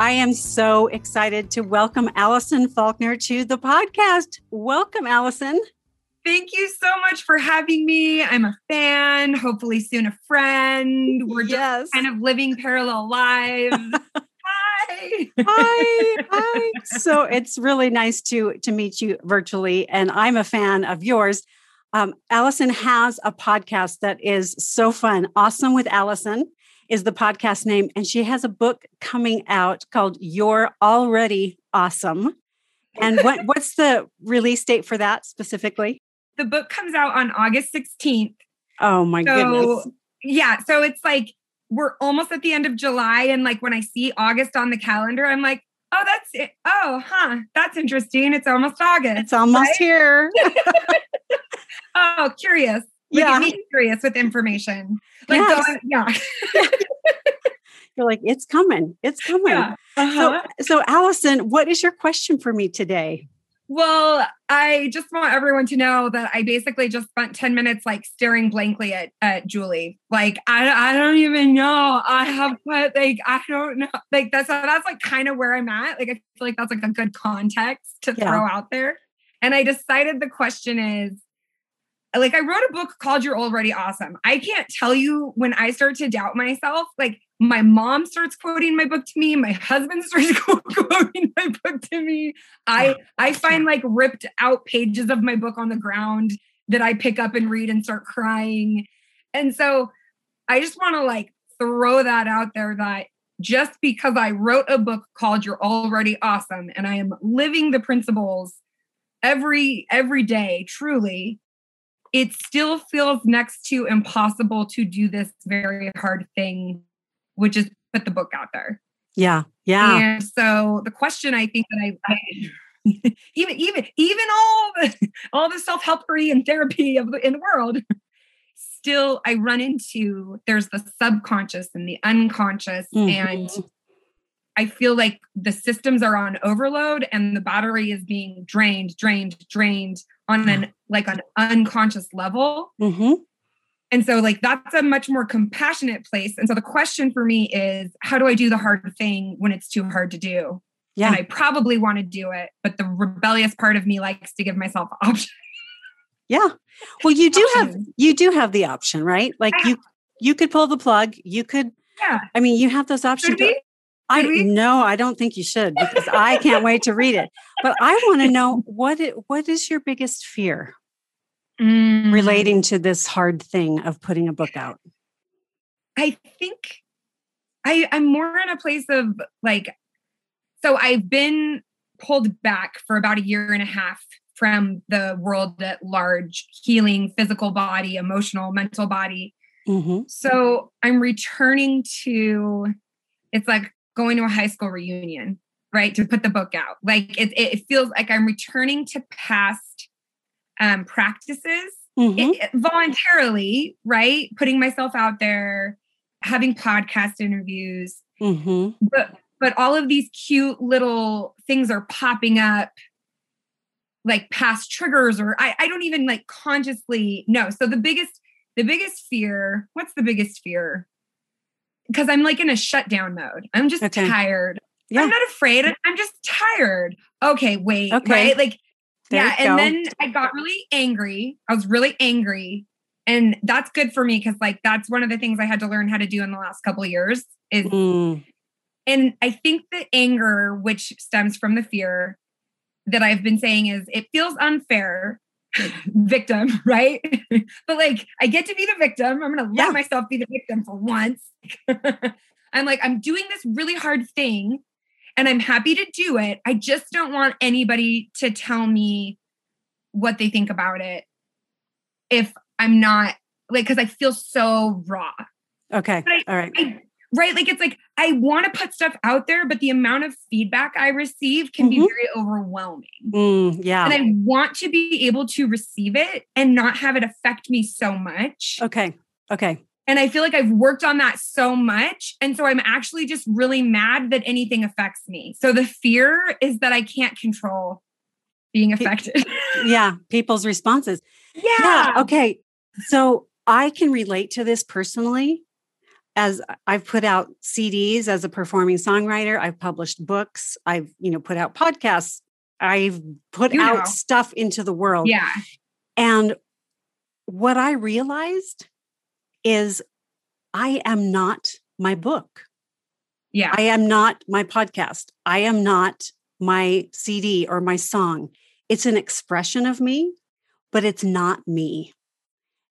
I am so excited to welcome Alison Faulkner to the podcast. Welcome, Alison. Thank you so much for having me. I'm a fan, hopefully soon a friend. We're yes. just kind of living parallel lives. hi. Hi. Hi. So it's really nice to to meet you virtually and I'm a fan of yours. Um, Alison has a podcast that is so fun. Awesome with Allison is the podcast name. And she has a book coming out called You're Already Awesome. And what, what's the release date for that specifically? The book comes out on August 16th. Oh my so, goodness. Yeah. So it's like we're almost at the end of July. And like when I see August on the calendar, I'm like, oh, that's it. Oh, huh. That's interesting. It's almost August. It's almost right? here. oh, curious. Like yeah. it curious with information. Like yes. yeah. You're like, it's coming. It's coming. Yeah. Uh-huh. So, so Alison, what is your question for me today? Well, I just want everyone to know that I basically just spent 10 minutes like staring blankly at, at Julie. Like, I, I don't even know. I have put like, I don't know. Like that's, that's like kind of where I'm at. Like, I feel like that's like a good context to yeah. throw out there. And I decided the question is, like I wrote a book called You're Already Awesome. I can't tell you when I start to doubt myself, like my mom starts quoting my book to me, my husband starts quoting my book to me. I I find like ripped out pages of my book on the ground that I pick up and read and start crying. And so I just want to like throw that out there that just because I wrote a book called You're Already Awesome and I am living the principles every every day truly it still feels next to impossible to do this very hard thing, which is put the book out there. Yeah. Yeah. And so the question I think that I, I even even even all the all the self-helpery and therapy of the, in the world still i run into there's the subconscious and the unconscious mm-hmm. and i feel like the systems are on overload and the battery is being drained drained drained on an like an unconscious level. Mm-hmm. And so, like, that's a much more compassionate place. And so, the question for me is how do I do the hard thing when it's too hard to do? Yeah. And I probably want to do it, but the rebellious part of me likes to give myself options. Yeah. Well, you do have you do have the option, right? Like you you could pull the plug. You could yeah. I mean, you have those options. I no, I don't think you should because I can't wait to read it. But I want to know what it, what is your biggest fear mm. relating to this hard thing of putting a book out? I think I I'm more in a place of like so I've been pulled back for about a year and a half from the world at large, healing physical body, emotional, mental body. Mm-hmm. So I'm returning to it's like going to a high school reunion, right? To put the book out. Like it, it feels like I'm returning to past um, practices mm-hmm. it, voluntarily, right? Putting myself out there, having podcast interviews. Mm-hmm. But but all of these cute little things are popping up like past triggers or I, I don't even like consciously know. So the biggest the biggest fear, what's the biggest fear? Because I'm like in a shutdown mode. I'm just okay. tired. Yeah. I'm not afraid. I'm just tired. Okay, wait. Okay. Right? Like, there yeah. And go. then I got really angry. I was really angry. And that's good for me because like that's one of the things I had to learn how to do in the last couple years is mm. and I think the anger, which stems from the fear that I've been saying is it feels unfair victim, right? but like, I get to be the victim. I'm going to let myself be the victim for once. I'm like, I'm doing this really hard thing and I'm happy to do it. I just don't want anybody to tell me what they think about it if I'm not like, because I feel so raw. Okay. I, All right. I right? Like it's like I want to put stuff out there, but the amount of feedback I receive can Mhm. be very overwhelming. Mm, yeah. And I want to be able to receive it and not have it affect me so much. okay. Okay. And I feel like I've worked on that so much. And so I'm actually just really mad that anything affects me. So the fear is that I can't control being affected. Yeah. People's responses. yeah. Okay. So I can relate to this personally as I've put out CDs as a performing songwriter. I've published books. I've, you know, put out podcasts. I've put You out know. stuff into the world. Yeah. And what I realized is I am not my book. Yeah. I am not my podcast. I am not my CD or my song. It's an expression of me, but it's not me.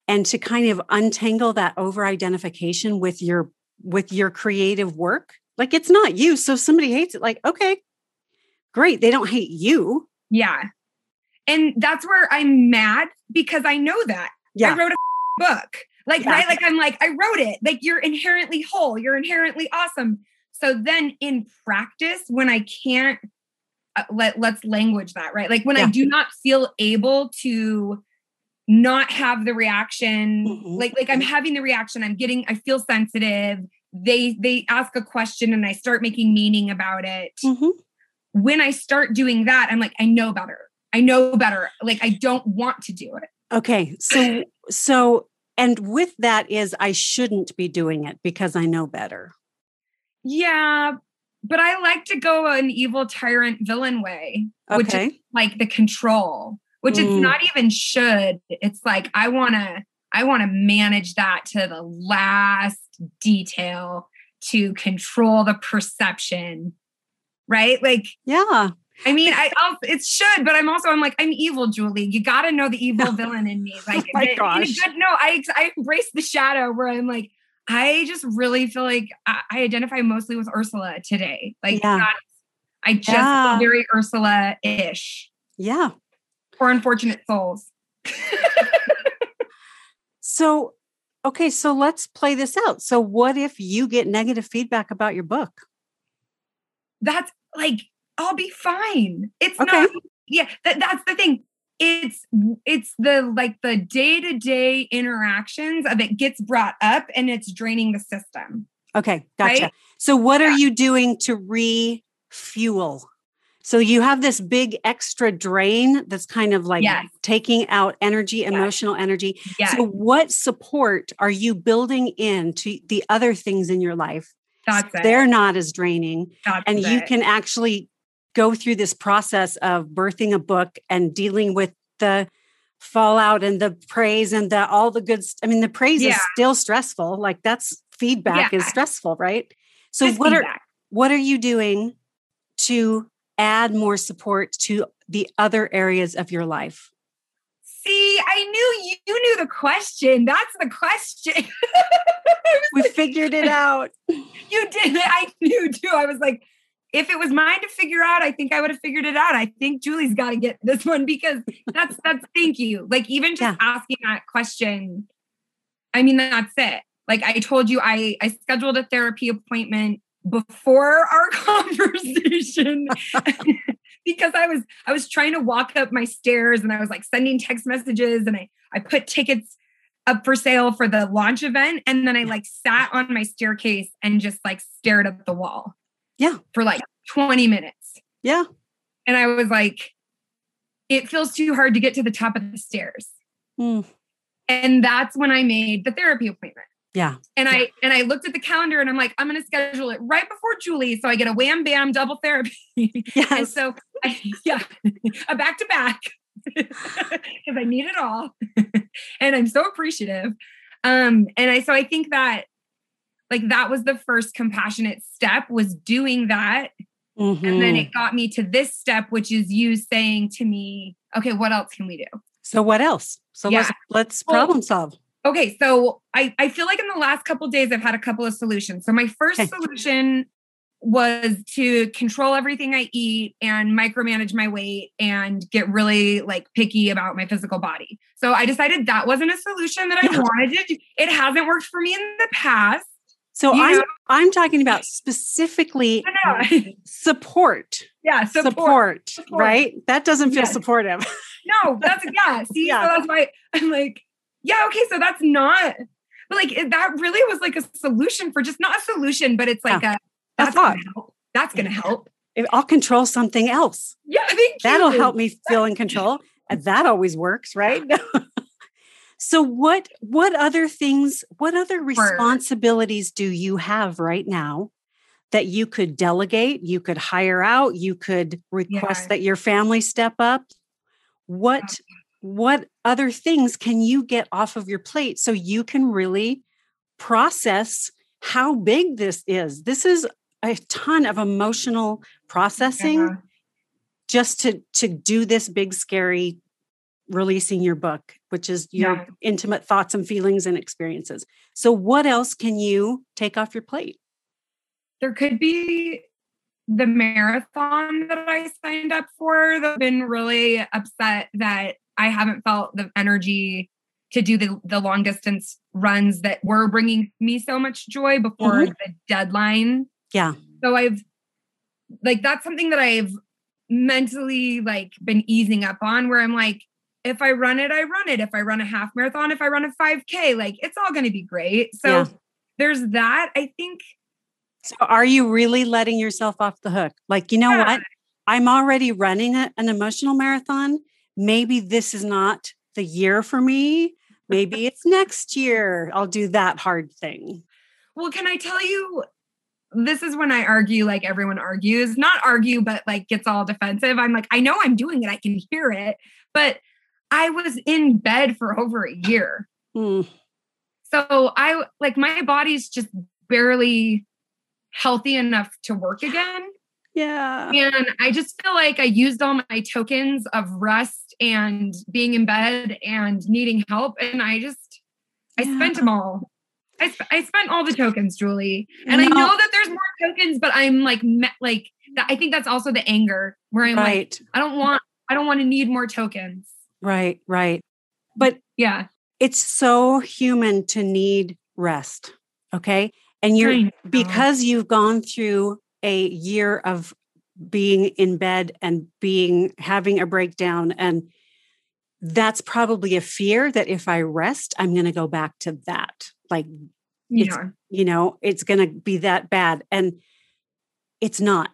And to kind of untangle that over identification with your with your creative work, like it's not you. So if somebody hates it, like, okay, great. They don't hate you. Yeah. And that's where I'm mad because I know that. Yeah. I wrote a book. Like, Yeah. right? Like, I'm like, I wrote it. Like, you're inherently whole. You're inherently awesome. So then in practice, when I can't, uh, let, let's language that, right? Like, when I do not feel able to not have the reaction, Mhm. like, like I'm having the reaction, I'm getting, I feel sensitive. They, they ask a question and I start making meaning about it Mhm. when I start doing that, I'm like, I know better. I know better. Like, I don't want to do it. Okay. So so and with that is I shouldn't be doing it because I know better. Yeah. But I like to go an evil tyrant villain way, which is like the control, which it's Mm. not even should. It's like, I want to, I want to manage that to the last detail to control the perception. Right. Like, yeah. I mean, I I'll, it should, but I'm also I'm like I'm evil, Julie. You got to know the evil villain in me. Like, Oh my a gosh. good no, I I embrace the shadow where I'm like I just really feel like I, I identify mostly with Ursula today. Like, Yeah. I just Yeah. feel very Ursula ish. Yeah. Poor unfortunate souls. So, okay, so let's play this out. So, what if you get negative feedback about your book? That's like I'll be fine. It's Okay. not. Yeah, that, that's the thing. It's it's the like the day to day interactions of it gets brought up and it's draining the system. Okay, gotcha. Right? So, what are you doing to refuel? So, you have this big extra drain that's kind of like Yes. taking out energy, emotional energy. Yeah, So, what support are you building in to the other things in your life? that's so it. They're not as draining. That's and you can actually go through this process of birthing a book and dealing with the fallout and the praise and the all the good st- i mean the praise is still stressful like that's feedback is stressful right so Just what are what are you doing to add more support to the other areas of your life See, I knew you, you knew the question. That's the question. we figured it out you did. I knew too. I was like, if it was mine to figure out, I think I would have figured it out. I think Julie's got to get this one because that's that's thank you. Like even just Yeah. asking that question, I mean that's it. Like I told you, I I scheduled a therapy appointment before our conversation because I was I was trying to walk up my stairs and I was like sending text messages and I I put tickets up for sale for the launch event and then I like sat on my staircase and just like stared at the wall. Yeah. For like 20 minutes. yeah And I was like it feels too hard to get to the top of the stairs. Mm, And that's when I made the therapy appointment. Yeah And I and I looked at the calendar and I'm like, I'm gonna schedule it right before Julie. So I get a wham bam double therapy. and so I, yeah, a back to back. Because I need it all. and I'm so appreciative. Um, and I so I think that like that was the first compassionate step was doing that. And then it got me to this step, which is you saying to me, okay, what else can we do? so what else so let's let's problem solve Okay, so I, I feel like in the last couple days I've had a couple of solutions. So my first solution was to control everything I eat and micromanage my weight and get really like picky about my physical body. So I decided that wasn't a solution that I wanted to do. It hasn't worked for me in the past. So I'm I'm talking about specifically support. Yeah, support, support, support, right? That doesn't feel yes. supportive. no, that's yeah. See, yeah. so that's why I'm like, yeah, okay, so that's not but like that really was like a solution for just not a solution, but it's like yeah. a that's gonna help. That's gonna help. I'll control something else. Yeah, thank That'll you. help me feel in control. that always works, right? so what what other things, what other responsibilities do you have right now that you could delegate, you could hire out, you could request yeah. that your family step up? What what other things can you get off of your plate so you can really process how big this is? This is a ton of emotional processing yeah. just to to do this big scary releasing your book which is your yeah. intimate thoughts and feelings and experiences so what else can you take off your plate there could be the marathon that i signed up for that I've been really upset that i haven't felt the energy to do the, the long distance runs that were bringing me so much joy before mm-hmm. the deadline yeah. So I've like that's something that I've mentally like been easing up on where I'm like if I run it, I run it. If I run a half marathon, if I run a 5K, like it's all going to be great. So yeah. there's that. I think. So are you really letting yourself off the hook? Like, you know yeah. what? I'm already running a, an emotional marathon. Maybe this is not the year for me. Maybe it's next year. I'll do that hard thing. Well, can I tell you this is when I argue like everyone argues, not argue, but like gets all defensive. I'm like, I know I'm doing it, I can hear it, but I was in bed for over a year. Mm. So I like my body's just barely healthy enough to work again. Yeah. And I just feel like I used all my tokens of rest and being in bed and needing help. And I just, I spent them all. I, sp- I spent all the tokens, Julie, and no. I know that there's more tokens, but I'm like, me- like that. I think that's also the anger where I'm right. like, I don't want, I don't want to need more tokens. Right, right. But yeah, it's so human to need rest. Okay, and you're because you've gone through a year of being in bed and being having a breakdown and that's probably a fear that if I rest, I'm going to go back to that. Like yeah. you know it's going to be that bad and it's not.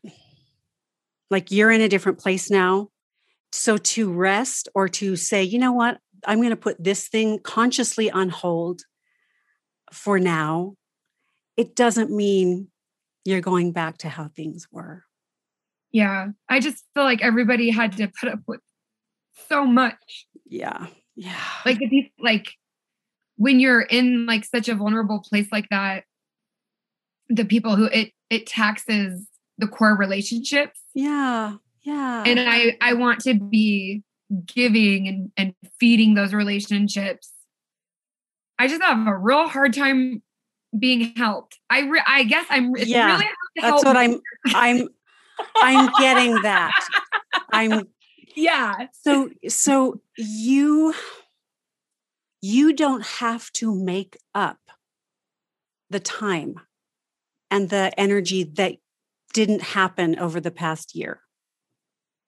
Like you're in a different place now. So to rest or to say you know what? I'm going to put this thing consciously on hold for now it doesn't mean you're going back to how things were yeah. I just feel like everybody had to put up with so much. Yeah. Yeah. Like if you like when you're in like such a vulnerable place like that the people who it it taxes the core relationships. Yeah. Yeah. And i i want to be giving and and feeding those relationships. I just have a real hard time being helped. I re- i guess i'm yeah. really that's what i'm i'm i'm getting that i'm yeah so so you you don't have to make up the time and the energy that didn't happen over the past year.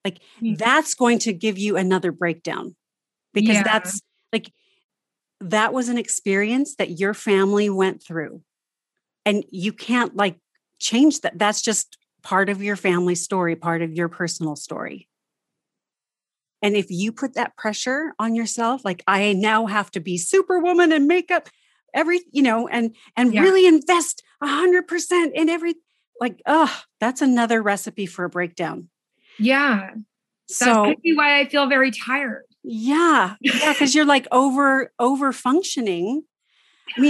Like mm-hmm. that's going to give you another breakdown because yeah. that's like that was an experience that your family went through. And you can't like change that. That's just part of your family story, part of your personal story. And if you put that pressure on yourself, like I now have to be superwoman and makeup every, you know, and and yeah. really invest a hundred percent in every like, oh, that's another recipe for a breakdown. Yeah. So That's why I feel very tired. Yeah. Yeah. Cause you're like over over functioning.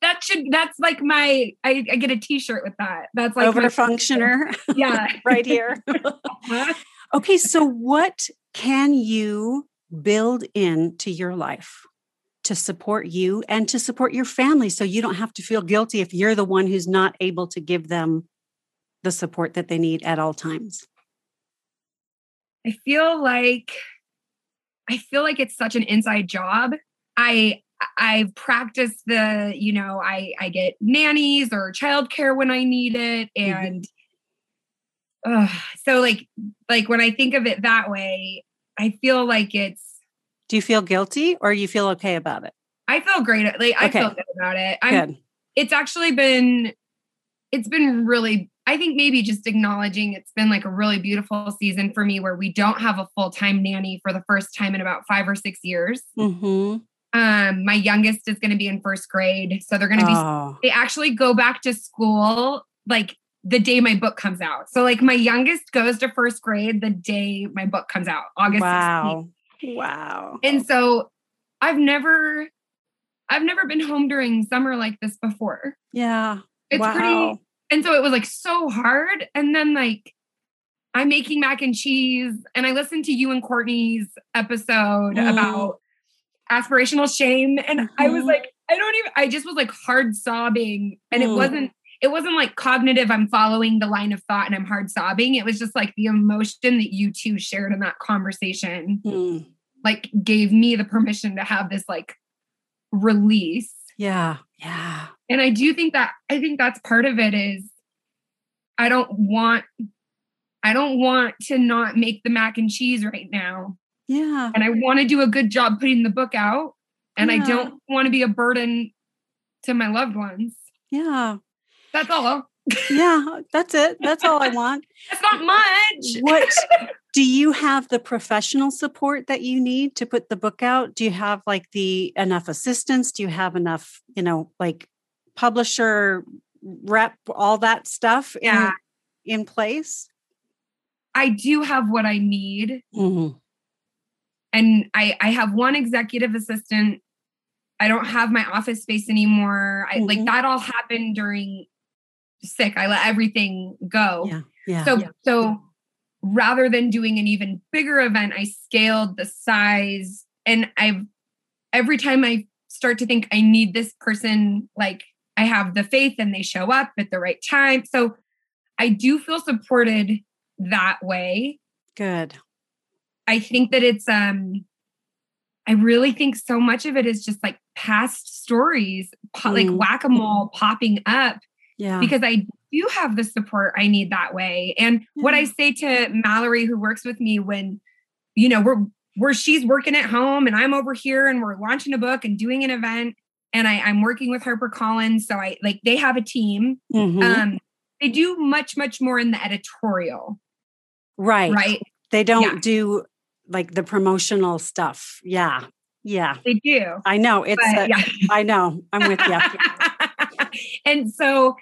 That should that's like my I, I, get a t-shirt with that. That's like over functioner. Yeah. right here. Uh-huh. Okay, so what can you build into your life to support you and to support your family so you don't have to feel guilty if you're the one who's not able to give them the support that they need at all times? I feel like I feel like it's such an inside job. I I've practiced the, you know, I I get nannies or childcare when I need it, Mm-hmm. and uh, so like like when I think of it that way, I feel like it's Do you feel guilty or you feel okay about it? I feel great. Like I Okay. feel good about it. I'm Good. it's actually been it's been really i think maybe just acknowledging it's been like a really beautiful season for me where we don't have a full-time nanny for the first time in about five or six years Mm-hmm. Um my youngest is going to be in first grade so they're going to be Oh, they actually go back to school like the day my book comes out so like my youngest goes to first grade the day my book comes out august 16th. wow. Wow. and so i've never i've never been home during summer like this before Yeah. it's wow. pretty and so it was like so hard and then like i'm making mac and cheese and i listened to you and courtney's episode Mm. about aspirational shame and i was Mhm. like i don't even i just was like hard sobbing and Mm. it wasn't it wasn't like cognitive i'm following the line of thought and i'm hard sobbing it was just like the emotion that you two shared in that conversation Mm. like gave me the permission to have this like release Yeah. Yeah. and I do think that I think that's part of it is I don't want I don't want to not make the mac and cheese right now. Yeah. And I want to do a good job putting the book out. And I don't want to be a burden to my loved ones. Yeah. That's all. Yeah. That's it. That's all I want. That's not much. What do you have the professional support that you need to put the book out? Do you have like the enough assistance? Do you have enough, you know, like publisher rep, all that stuff in- Yeah. in, place? I do have what I need. Mhm. And I I have one executive assistant. I don't have my office space anymore. I like Mhm. that all happened during sick. I let everything go. Yeah. Yeah. So so rather than doing an even bigger event, I scaled the size and I've every time I start to think I need this person, like I have the faith and they show up at the right time. So I do feel supported that way. Good. I think that it's um I really think so much of it is just like past stories, po- like Mm. whack-a-mole popping up Yeah. because I do have the support I need that way. And what I say to Mallory who works with me when you know we're where she's working at home and I'm over here and we're launching a book and doing an event and I, I'm working with HarperCollins. So I like they have a team. Mhm. Um they do much, much more in the editorial, right. right? They don't Yeah. do like the promotional stuff. Yeah. Yeah. They do. I know. It's, But, uh, yeah. I know. I'm with you. and so,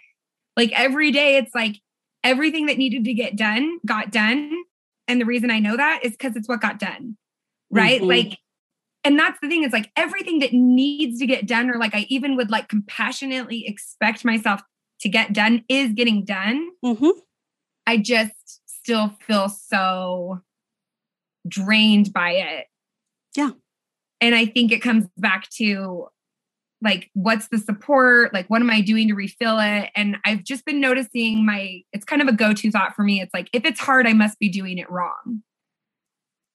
like every day, it's like everything that needed to get done got done. And the reason I know that is because it's what got done. Right. Mhm. Like, and that's the thing is like everything that needs to get done, or like I even would like compassionately expect myself to get done is getting done. Mhm. I just still feel so drained by it. Yeah. And I think it comes back to like, what's the support? Like, what am I doing to refill it? And I've just been noticing my, it's kind of a go to thought for me. It's like, if it's hard, I must be doing it wrong.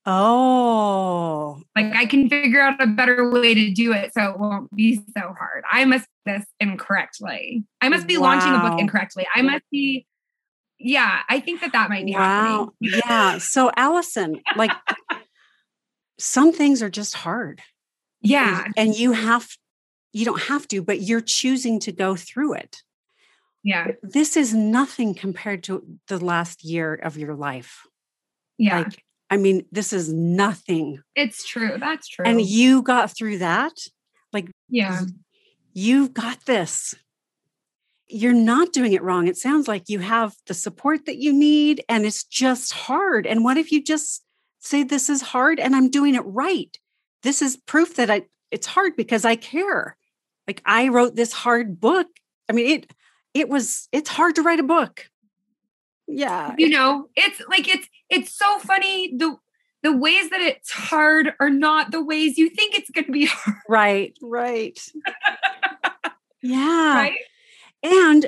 Oh, Like, I can figure out a better way to do it so it won't be so hard. I must do this incorrectly. I must be launching a book incorrectly. I must be, yeah, I think that that might be wow. happening. Yeah. So, Alison, like some things are just hard. Yeah. And you have, you don't have to, but you're choosing to go through it. Yeah. This is nothing compared to the last year of your life. Yeah. Like, I mean, this is nothing. it's true. That's true. And you got through that. Like, yeah. You've got this. You're not doing it wrong. It sounds like you have the support that you need, and it's just hard. And what if you just say, This is hard and I'm doing it right? This is proof that I, it's hard because I care. Like I wrote this hard book. I mean, it, it was, it's hard to write a book. Yeah. You know, it's like it's it's so funny. The the ways that it's hard are not the ways you think it's gonna be hard, Right. Right. yeah. right? And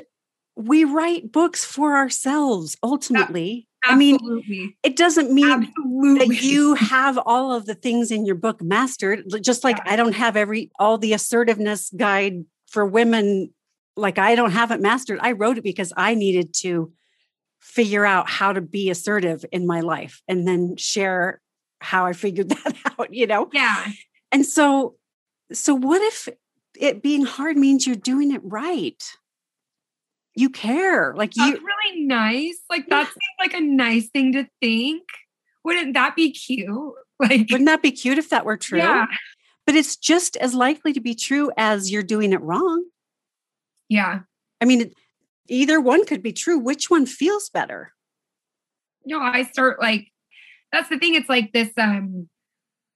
we write books for ourselves ultimately. I mean, it doesn't mean Absolutely. that you have all of the things in your book mastered just like Yeah. i don't have every all the assertiveness guide for women like i don't have it mastered i wrote it because i needed to figure out how to be assertive in my life and then share how i figured that out you know yeah. and so so what if it being hard means you're doing it right you care like you That's really nice. Like Yeah. that seems like a nice thing to think. Wouldn't that be cute? Like wouldn't that be cute if that were true Yeah. but it's just as likely to be true as you're doing it wrong Yeah. I mean, either one could be true. Which one feels better? No, I start like that's the thing. It's like this um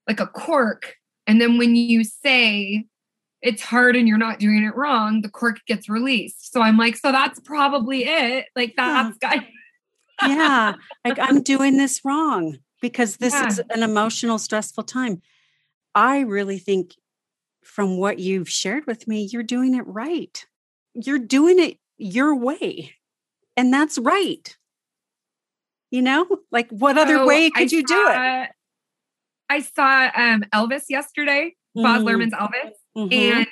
like a cork. And then when you say it's hard and you're not doing it wrong, the cork gets released. So I'm like, so that's probably it. Like Yeah. that's Yeah, like I'm doing this wrong because this Yeah. is an emotional, stressful time. I really think from what you've shared with me, you're doing it right. You're doing it your way. And that's right. You know, like what other So way I could you do it? I saw um Elvis yesterday, Baz Mm, Luhrmann's Elvis. Mhm. and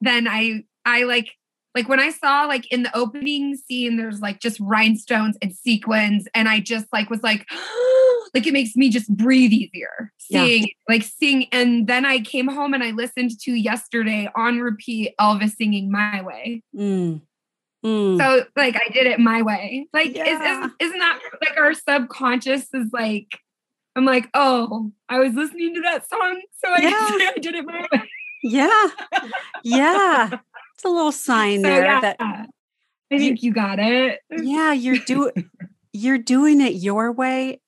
then i i like like when i saw like in the opening scene there's like just rhinestones and sequins and i just like was like like it makes me just breathe easier Yeah. seeing like seeing and then i came home and i listened to yesterday on repeat elvis singing my way Mm, mm. so like i did it my way like is, Yeah. is, isn't that like our subconscious is like i'm like oh i was listening to that song so i, Yeah. I did it my way yeah, yeah. It's a little sign So, there yeah, that I think you got it. yeah you're do you're doing it your way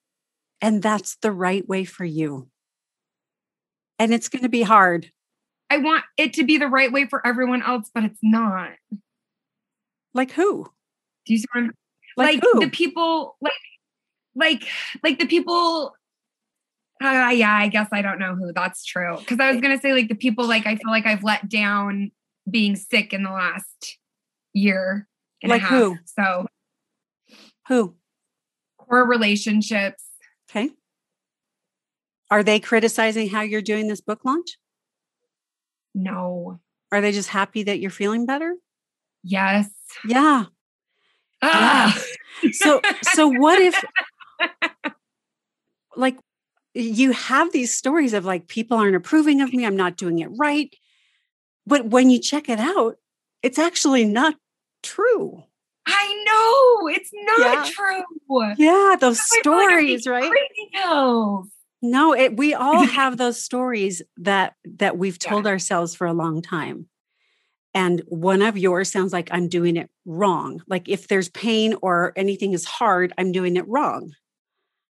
and that's the right way for you and it's going to be hard I want it to be the right way for everyone else, but it's not. like who Do you see what I'm like, like? who the people like like like the people uh, yeah, I guess I don't know who. That's true. Because I was gonna say like the people like I feel like I've let down being sick in the last year. Like who? So who core relationships. okay are they criticizing how you're doing this book launch No. are they just happy that you're feeling better Yes. yeah Ah. so so what if like you have these stories of like people aren't approving of me i'm not doing it right but when you check it out it's actually not true I know it's not Yeah. true. yeah those I feel like stories right no it, we all have those stories that that we've Yeah. told ourselves for a long time and one of yours sounds like i'm doing it wrong like if there's pain or anything is hard i'm doing it wrong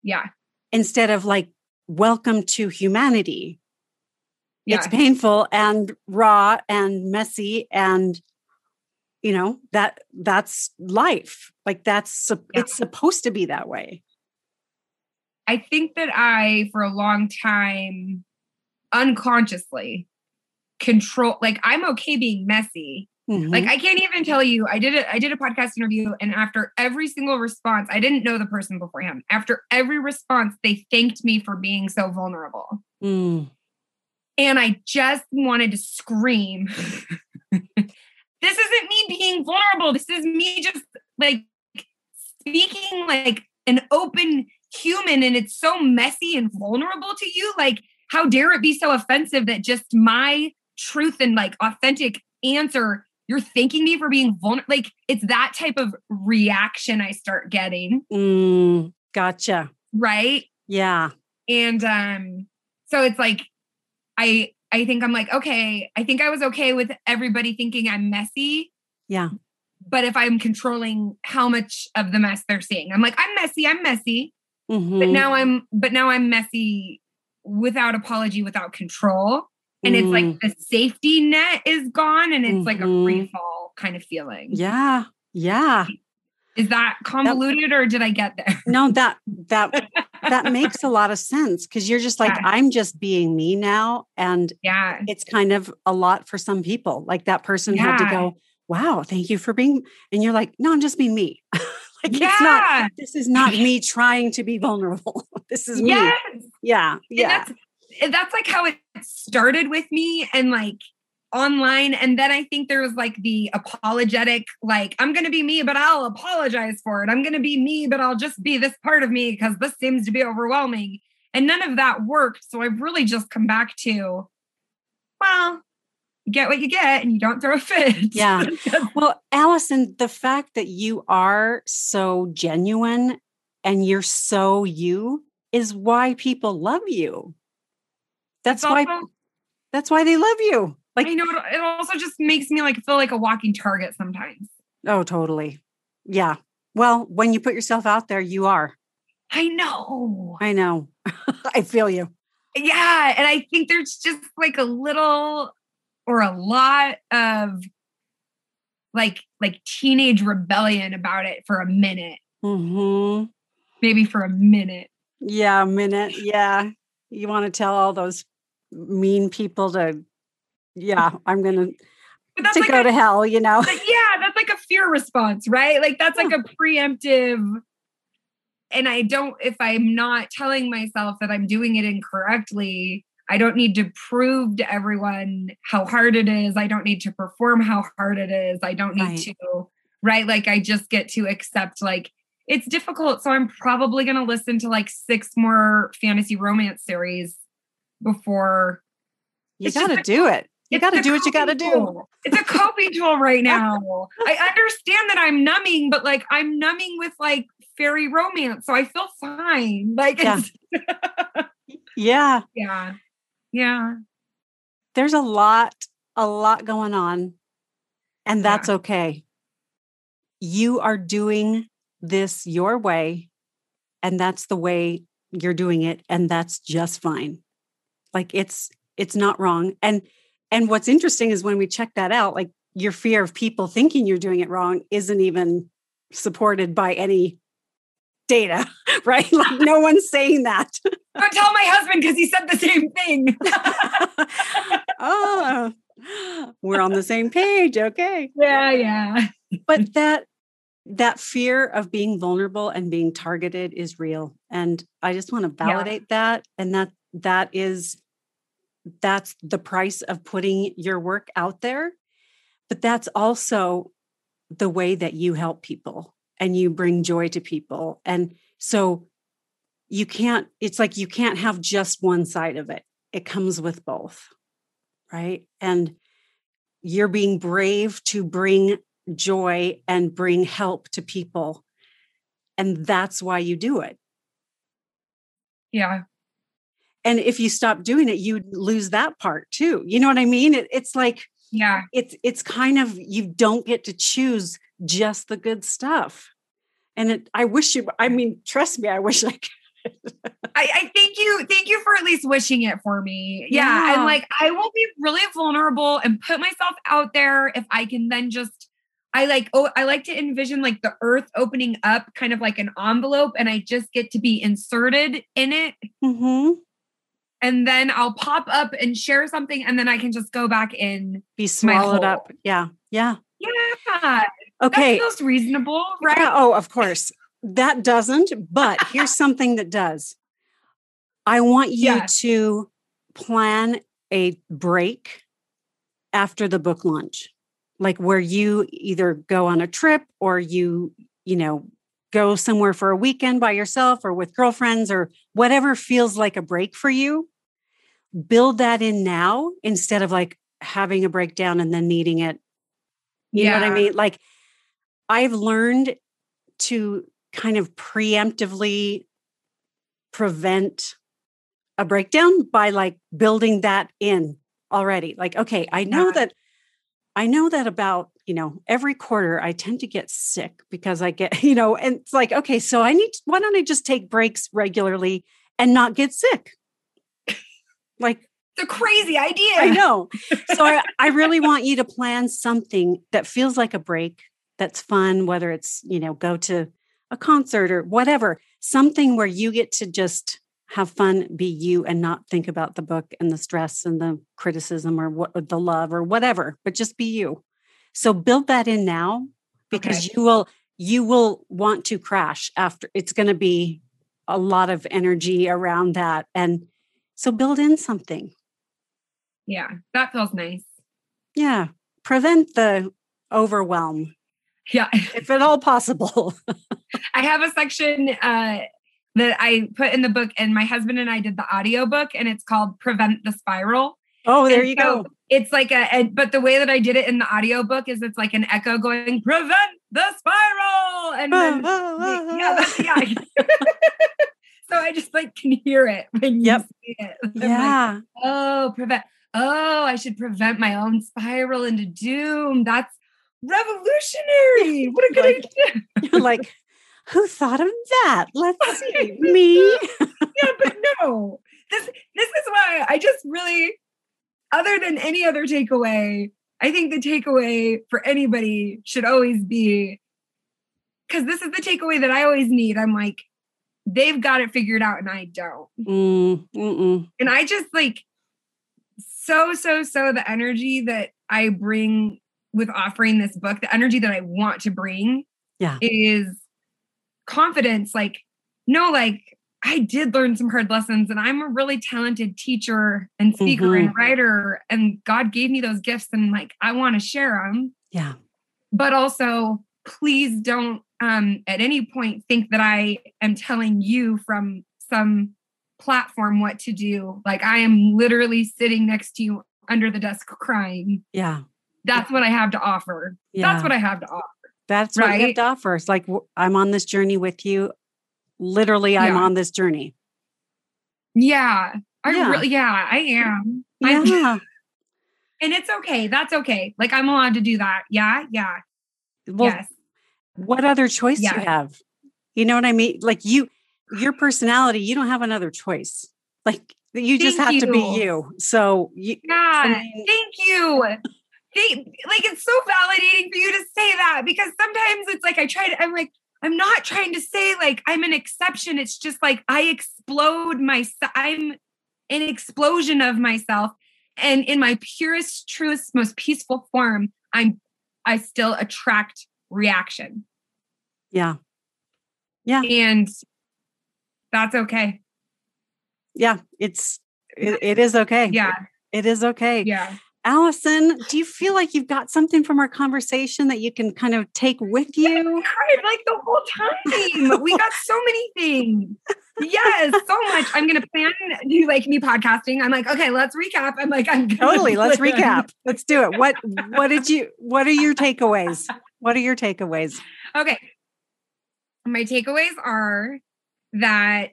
Yeah. instead of like welcome to humanity Yeah. it's painful and raw and messy and you know that that's life like that's yeah. it's supposed to be that way I think that I, for a long time, unconsciously control, like, I'm okay being messy. Like, Mhm. I can't even tell you, I did it. I did a podcast interview, and after every single response, I didn't know the person beforehand. After every response, they thanked me for being so vulnerable. Mm. And I just wanted to scream. this isn't me being vulnerable. This is me just like speaking like an open human. And it's so messy and vulnerable to you. Like, how dare it be so offensive that just my truth and like authentic answer, you're thanking me for being vulnerable? Like, it's that type of reaction I start getting. Mm. gotcha Right. yeah and um so it's like i i think i'm like okay i think i was okay with everybody thinking i'm messy yeah but if i'm controlling how much of the mess they're seeing i'm like i'm messy i'm messy but Mhm. now i'm but now i'm messy without apology without control and it's Mm. like the safety net is gone and it's like a free fall kind of feeling yeah yeah is that convoluted or did i get there no that that that makes a lot of sense because you're just like Yeah. i'm just being me now and yeah it's kind of a lot for some people like that person had to go wow thank you for being and you're like no i'm just being me like yeah. it's not this is not me trying to be vulnerable. this is me. Yeah. Yeah. That's, like how it started with me and like online and then i think there was like the apologetic like i'm going to be me but i'll apologize for it. I'm going to be me but i'll just be this part of me because this seems to be overwhelming. And none of that worked so i've really just come back to well you get what you get and you don't throw a fit. Yeah. Well alison the fact that you are so genuine and you're so you is why people love you that's why that's why they love you like I know it, it also just makes me like feel like a walking target sometimes. Oh, totally. Yeah. Well, when you put yourself out there, you are. I know. I know. I feel you. Yeah. And I think there's just like a little or a lot of like like teenage rebellion about it for a minute. Mm-hmm. Maybe for a minute. Yeah, a minute. Yeah. You want to tell all those mean people to yeah, I'm gonna to like go a, to hell, you know. yeah, that's like a fear response, right? Like that's like a preemptive. And I don't, if I'm not telling myself that I'm doing it incorrectly, I don't need to prove to everyone how hard it is. I don't need to perform how hard it is. I don't need right. to, right? Like I just get to accept like it's difficult. So I'm probably going to listen to like six more fantasy romance series before you got to do it. You got to do what you got to do. It's a coping tool right now. I understand that I'm numbing, but like I'm numbing with like fairy romance, so I feel fine. Like yeah. yeah. Yeah. Yeah. There's a lot a lot going on and that's yeah. okay. You are doing this your way and that's the way you're doing it and that's just fine. Like it's it's not wrong and and what's interesting is when we check that out, like your fear of people thinking you're doing it wrong isn't even supported by any data, right? Like no one's saying that. Don't tell my husband because he said the same thing. oh, we're on the same page. Okay. Yeah, yeah. but that that fear of being vulnerable and being targeted is real. And I just want to validate yeah. that. And that that is that's the price of putting your work out there. But that's also the way that you help people and you bring joy to people. And so you can't, it's like you can't have just one side of it, it comes with both. Right. And you're being brave to bring joy and bring help to people. And that's why you do it. Yeah and if you stop doing it you lose that part too. You know what i mean? It, it's like yeah. it's it's kind of you don't get to choose just the good stuff. And it i wish you i mean trust me i wish i could. I, I thank you thank you for at least wishing it for me. Yeah. yeah. and like i will be really vulnerable and put myself out there if i can then just I like oh I like to envision like the earth opening up kind of like an envelope and I just get to be inserted in it. Mm-hmm and then I'll pop up and share something, and then I can just go back in. Be swallowed up. Yeah. Yeah. Yeah. Okay. That feels reasonable, right? Yeah, oh, of course. That doesn't, but here's something that does. I want you yeah. to plan a break after the book launch, like where you either go on a trip or you, you know, go somewhere for a weekend by yourself or with girlfriends or whatever feels like a break for you, build that in now instead of like having a breakdown and then needing it. You yeah. know what I mean? Like I've learned to kind of preemptively prevent a breakdown by like building that in already. Like, okay, I know yeah. that I know that about you know, every quarter I tend to get sick because I get, you know, and it's like, okay, so I need, why don't I just take breaks regularly and not get sick? like, the crazy idea. I know. So I, I really want you to plan something that feels like a break, that's fun, whether it's, you know, go to a concert or whatever, something where you get to just have fun, be you, and not think about the book and the stress and the criticism or what the love or whatever, but just be you. So build that in now because okay. you will you will want to crash after it's going to be a lot of energy around that. And so build in something. Yeah, that feels nice. Yeah. Prevent the overwhelm. Yeah. if at all possible. I have a section uh, that I put in the book, and my husband and I did the audio book, and it's called Prevent the Spiral. Oh, there and you so go. It's like a, a, but the way that I did it in the audio book is it's like an echo going, Prevent the spiral. And then, yeah, yeah. so I just like can hear it when yep. you see it. yeah. Like, oh, prevent. Oh, I should prevent my own spiral into doom. That's revolutionary. What a good like, idea. Like, who thought of that? Let's see. Me. yeah, but no. This this is why I just really, other than any other takeaway, I think the takeaway for anybody should always be because this is the takeaway that I always need. I'm like, they've got it figured out and I don't. Mm, and I just like so, so, so the energy that I bring with offering this book, the energy that I want to bring yeah. is confidence. Like, no, like I did learn some hard lessons and I'm a really talented teacher and speaker mm-hmm. and writer. And God gave me those gifts and like I want to share them. Yeah. But also, please don't um, at any point think that I am telling you from some platform what to do. Like I am literally sitting next to you under the desk crying. Yeah. That's what I have to offer. Yeah. That's what I have to offer. That's right? what you have to offer. It's like I'm on this journey with you. Literally, I'm on this journey. Yeah. I yeah. really yeah, I am. Yeah. and it's okay. That's okay. Like I'm allowed to do that. Yeah. Yeah. Well, yes what other choice yeah. do you have? You know what I mean? Like you, your personality, you don't have another choice. Like you just have you. to be you. So you, yeah, thank you. They, like it's so validating for you to say that because sometimes it's like I try to, I'm like, I'm not trying to say like I'm an exception. It's just like I explode myself. I'm an explosion of myself. And in my purest, truest, most peaceful form, I'm I still attract reaction. Yeah. Yeah. And that's okay. Yeah. It's, it, it is okay. Yeah. It is okay. Yeah. Alison, do you feel like you've got something from our conversation that you can kind of take with you? I cried like the whole time. we got so many things. Yes, so much. I'm gonna plan to do like me podcasting. I'm like, okay, let's recap. I'm like, I'm totally. Let's recap. Let's do it. What What did you? What are your takeaways? What are your takeaways? Okay, my takeaways are that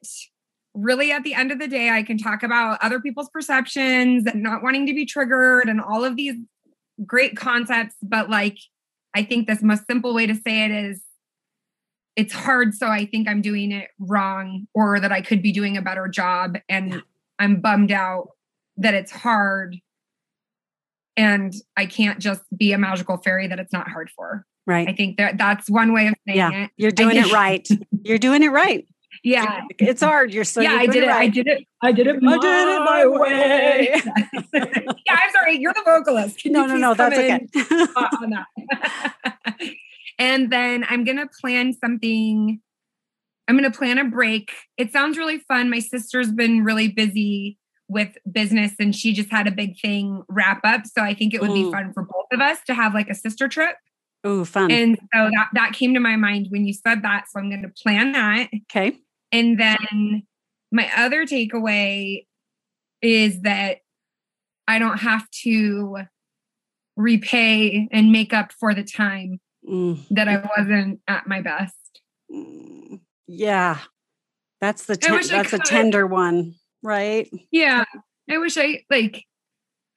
really at the end of the day, I can talk about other people's perceptions and not wanting to be triggered and all of these great concepts. But like, I think this most simple way to say it is it's hard. So I think I'm doing it wrong or that I could be doing a better job. And yeah. I'm bummed out that it's hard. And I can't just be a magical fairy that it's not hard for. Right. I think that that's one way of saying yeah, it. You're doing it right. You're doing it right. Yeah. It's hard. You're so Yeah, I did it. Right. I did it. I did it. I did it my way. yeah, I'm sorry. You're the vocalist. Can no, no, no. That's okay. on that? and then I'm gonna plan something. I'm gonna plan a break. It sounds really fun. My sister's been really busy with business and she just had a big thing wrap up. So I think it would mm. be fun for both of us to have like a sister trip. Oh, fun. And so that, that came to my mind when you said that. So I'm going to plan that. Okay. And then my other takeaway is that I don't have to repay and make up for the time mm. that I wasn't at my best. Mm. Yeah. That's the ten- that's a tender one, right? Yeah. I wish I like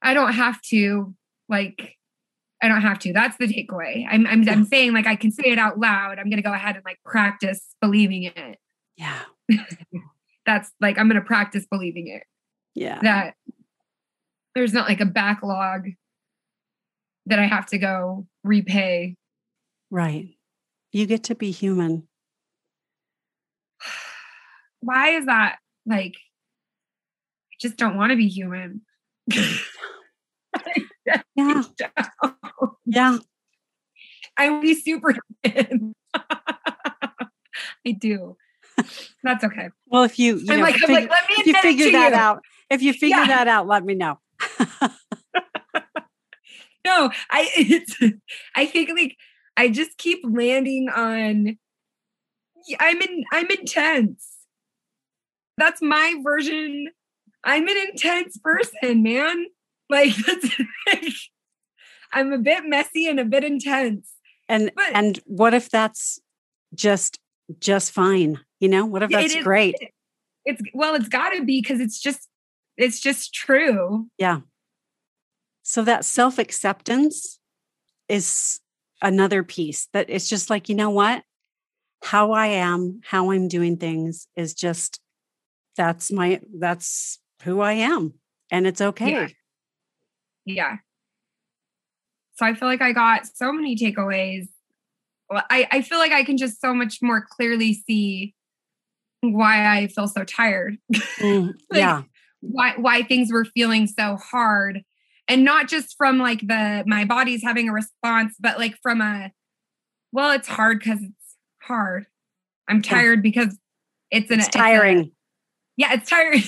I don't have to like I don't have to. That's the takeaway. I'm, I'm, I'm saying like I can say it out loud. I'm going to go ahead and like practice believing it. Yeah. That's like I'm going to practice believing it. Yeah. That there's not like a backlog that I have to go repay. Right. You get to be human. Why is that? Like, I just don't want to be human. yeah. Yeah. I would be super I do. That's okay. Well, if you, you I'm know, like, fig- like, let me if you figure that you. out, if you figure Yeah. that out, let me know. No, I it's I think like I just keep landing on I'm in I'm intense. That's my version. I'm an intense person, man. Like that's like, I'm a bit messy and a bit intense. And But- and what if that's just just fine? You know, what if that's is- great? It's well, it's gotta be because it's just it's just true. Yeah. So that self acceptance is another piece that it's just like, you know what? How I am, how I'm doing things is just that's my that's who I am. And it's okay. Yeah. Yeah. So I feel like I got so many takeaways. Well, I, I feel like I can just so much more clearly see why I feel so tired, Mm, Like, yeah. why why things were feeling so hard. And not just from like the my body's having a response, but like from a well, it's hard because it's hard. I'm tired because it's an It's it's a- tiring. yeah, it's tiring.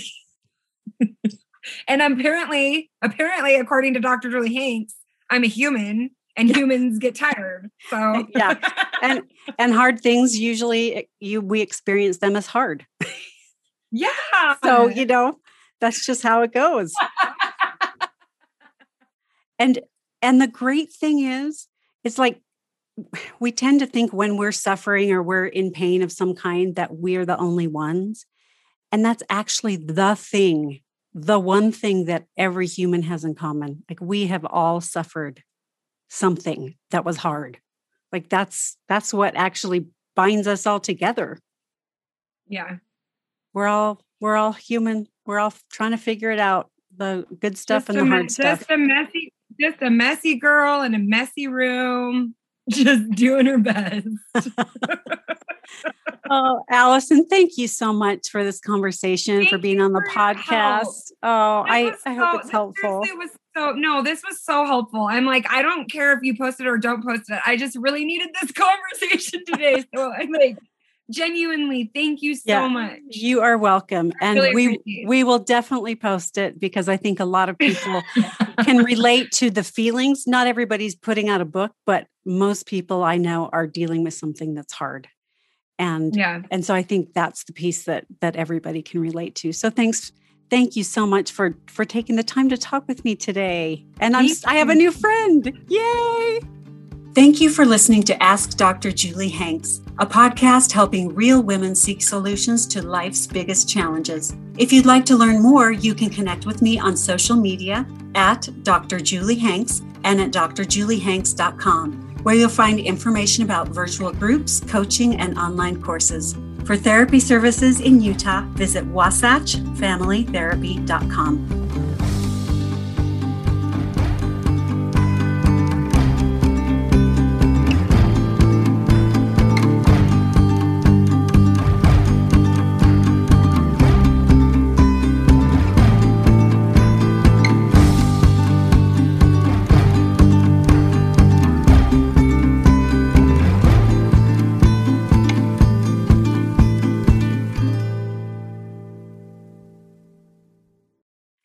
and apparently, apparently, according to Dr. Julie Hanks, I'm a human and humans get tired. So Yeah. and and hard things usually you we experience them as hard. yeah. So, you know, that's just how it goes. and and the great thing is it's like we tend to think when we're suffering or we're in pain of some kind that we're the only ones and that's actually the thing the one thing that every human has in common like we have all suffered something that was hard. Like that's that's what actually binds us all together. Yeah. we're all we're all human. We're all trying to figure it out the good stuff Just and the hard stuff. Just a messy, just a messy girl in a messy room, just doing her best. oh alison thank you so much for this conversation for being on the podcast. Oh i i hope so- it's helpful. seriously was so no, this was so helpful. I'm like, I don't care if you post it or don't post it. I just really needed this conversation today. So I'm like, genuinely, thank you so Yeah. much. you are welcome and really we we will definitely post it because i think a lot of people can relate to the feelings not everybody's putting out a book but most people i know are dealing with something that's hard and yeah. and so i think that's the piece that that everybody can relate to so thanks thank you so much for for taking the time to talk with me today and i'm Thank s- i have a new friend yay Thank you for listening to Ask Dr. Julie Hanks, a podcast helping real women seek solutions to life's biggest challenges. If you'd like to learn more, you can connect with me on social media at Dr. Julie Hanks and at drjuliehanks.com, where you'll find information about virtual groups, coaching, and online courses. For therapy services in Utah, visit wasatchfamilytherapy.com.